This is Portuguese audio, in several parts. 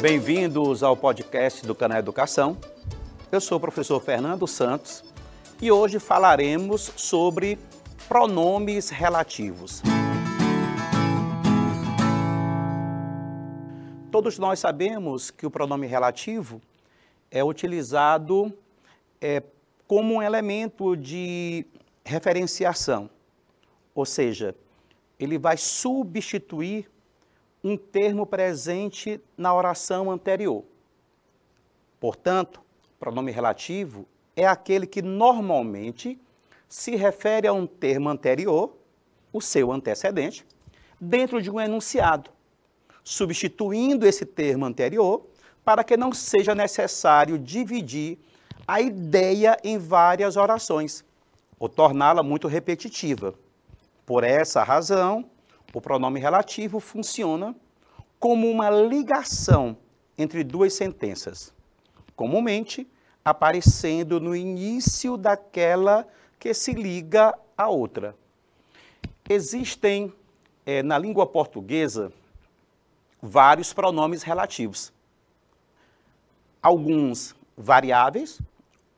Bem-vindos ao podcast do Canal Educação. Eu sou o professor Fernando Santos e hoje falaremos sobre pronomes relativos. Todos nós sabemos que o pronome relativo é utilizado é, como um elemento de referenciação, ou seja, ele vai substituir um termo presente na oração anterior. Portanto, pronome relativo é aquele que normalmente se refere a um termo anterior, o seu antecedente, dentro de um enunciado, substituindo esse termo anterior para que não seja necessário dividir a ideia em várias orações ou torná-la muito repetitiva. Por essa razão, o pronome relativo funciona como uma ligação entre duas sentenças, comumente aparecendo no início daquela que se liga à outra. Existem, é, na língua portuguesa, vários pronomes relativos. Alguns variáveis,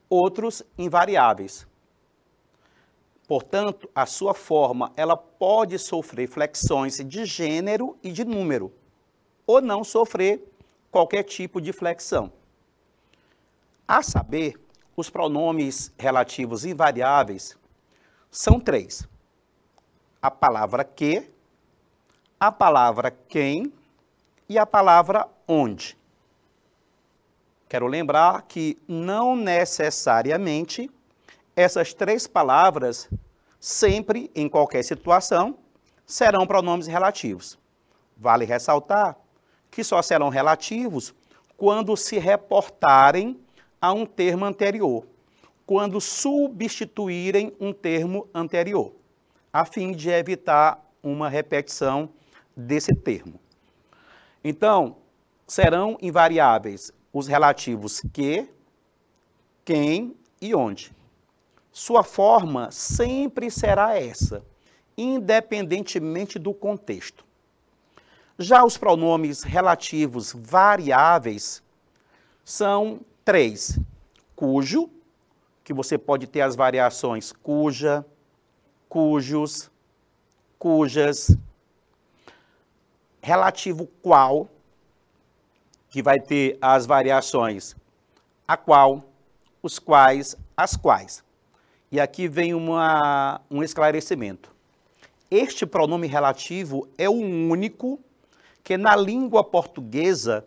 outros invariáveis. Portanto, a sua forma ela pode sofrer flexões de gênero e de número, ou não sofrer qualquer tipo de flexão. A saber, os pronomes relativos invariáveis são três: a palavra que, a palavra quem e a palavra onde. Quero lembrar que não necessariamente essas três palavras, sempre, em qualquer situação, serão pronomes relativos. Vale ressaltar que só serão relativos quando se reportarem a um termo anterior, quando substituírem um termo anterior, a fim de evitar uma repetição desse termo. Então, serão invariáveis os relativos que, quem e onde. Sua forma sempre será essa, independentemente do contexto. Já os pronomes relativos variáveis são três: cujo, que você pode ter as variações cuja, cujos, cujas, relativo qual, que vai ter as variações a qual, os quais, as quais. E aqui vem uma, um esclarecimento. Este pronome relativo é o único que na língua portuguesa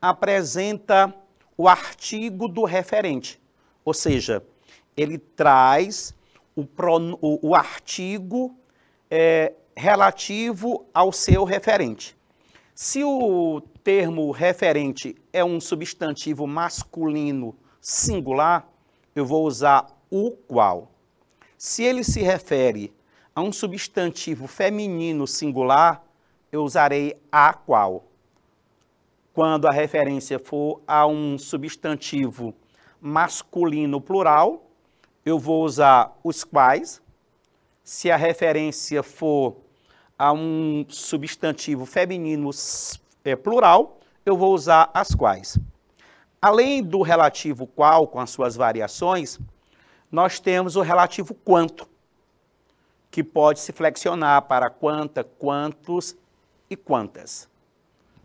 apresenta o artigo do referente, ou seja, ele traz o, pron, o, o artigo é, relativo ao seu referente. Se o termo referente é um substantivo masculino singular, eu vou usar o qual. Se ele se refere a um substantivo feminino singular, eu usarei a qual. Quando a referência for a um substantivo masculino plural, eu vou usar os quais. Se a referência for a um substantivo feminino é, plural, eu vou usar as quais. Além do relativo qual, com as suas variações, nós temos o relativo quanto, que pode se flexionar para quanta, quantos e quantas.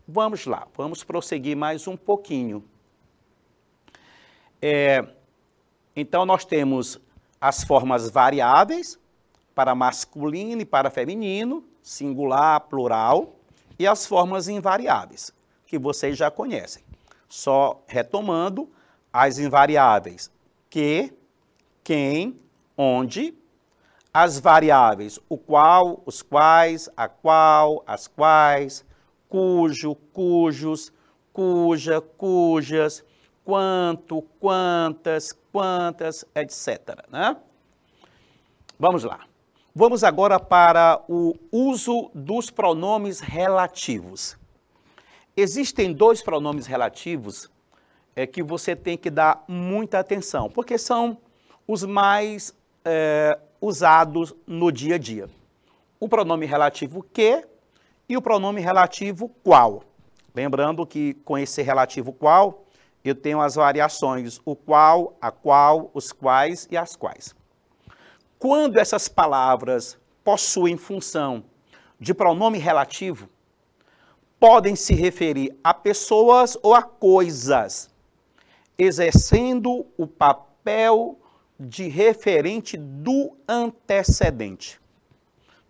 Vamos lá, vamos prosseguir mais um pouquinho. É, então, nós temos as formas variáveis para masculino e para feminino, singular, plural, e as formas invariáveis, que vocês já conhecem. Só retomando, as invariáveis que, quem, onde, as variáveis o qual, os quais, a qual, as quais, cujo, cujos, cuja, cujas, quanto, quantas, quantas, etc. Né? Vamos lá. Vamos agora para o uso dos pronomes relativos. Existem dois pronomes relativos é, que você tem que dar muita atenção, porque são os mais é, usados no dia a dia. O pronome relativo que e o pronome relativo qual. Lembrando que com esse relativo qual, eu tenho as variações o qual, a qual, os quais e as quais. Quando essas palavras possuem função de pronome relativo, podem se referir a pessoas ou a coisas, exercendo o papel de referente do antecedente.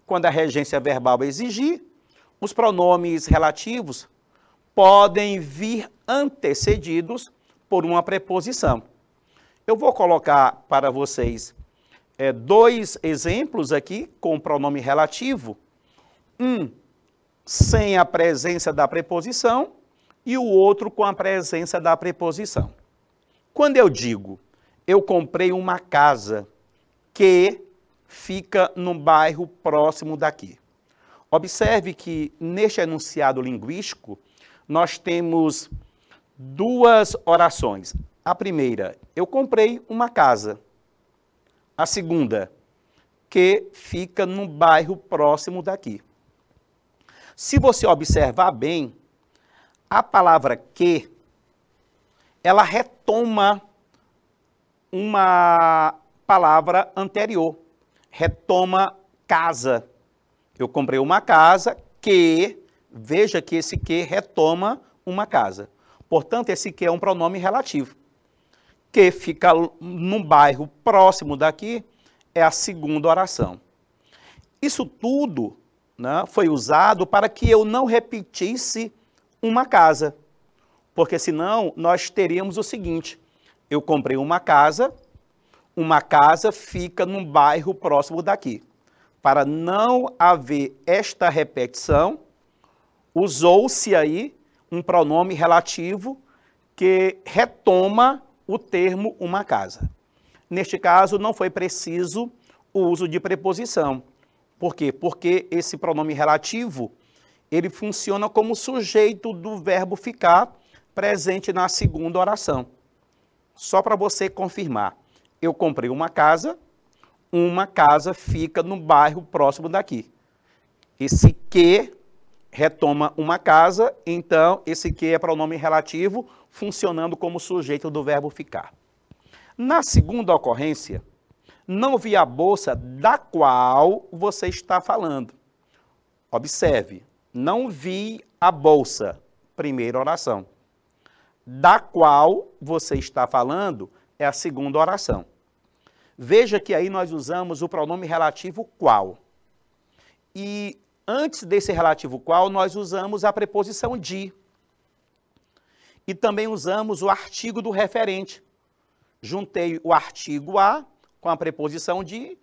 Quando a regência verbal exigir, os pronomes relativos podem vir antecedidos por uma preposição. Eu vou colocar para vocês é, dois exemplos aqui com pronome relativo. Um sem a presença da preposição e o outro com a presença da preposição. Quando eu digo, eu comprei uma casa que fica num bairro próximo daqui. Observe que neste enunciado linguístico, nós temos duas orações. A primeira, eu comprei uma casa. A segunda, que fica num bairro próximo daqui. Se você observar bem, a palavra que, ela retoma uma palavra anterior. Retoma casa. Eu comprei uma casa que, veja que esse que retoma uma casa. Portanto, esse que é um pronome relativo. Que fica num bairro próximo daqui é a segunda oração. Isso tudo né, foi usado para que eu não repetisse uma casa. Porque senão nós teríamos o seguinte: eu comprei uma casa, uma casa fica num bairro próximo daqui. Para não haver esta repetição, usou-se aí um pronome relativo que retoma o termo uma casa. Neste caso, não foi preciso o uso de preposição. Por quê? Porque esse pronome relativo, ele funciona como sujeito do verbo ficar presente na segunda oração. Só para você confirmar. Eu comprei uma casa, uma casa fica no bairro próximo daqui. Esse que retoma uma casa, então esse que é pronome relativo, funcionando como sujeito do verbo ficar. Na segunda ocorrência, não vi a bolsa da qual você está falando. Observe, não vi a bolsa, primeira oração. Da qual você está falando é a segunda oração. Veja que aí nós usamos o pronome relativo qual. E antes desse relativo qual, nós usamos a preposição de. E também usamos o artigo do referente. Juntei o artigo a com a preposição de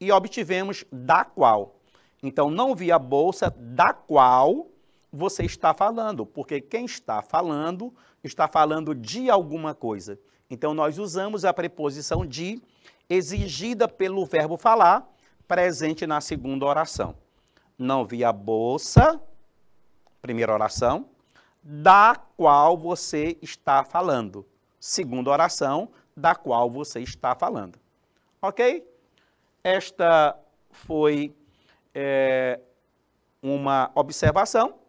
e obtivemos da qual. Então, não vi a bolsa da qual você está falando, porque quem está falando está falando de alguma coisa. Então, nós usamos a preposição de exigida pelo verbo falar, presente na segunda oração. Não vi a bolsa, primeira oração, da qual você está falando. Segunda oração, da qual você está falando. Ok? Esta foi é, uma observação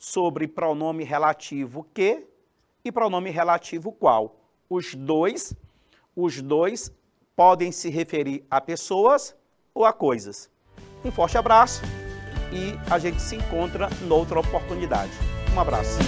sobre pronome relativo que e pronome relativo qual. Os dois, os dois podem se referir a pessoas ou a coisas. Um forte abraço e a gente se encontra noutra oportunidade. Um abraço.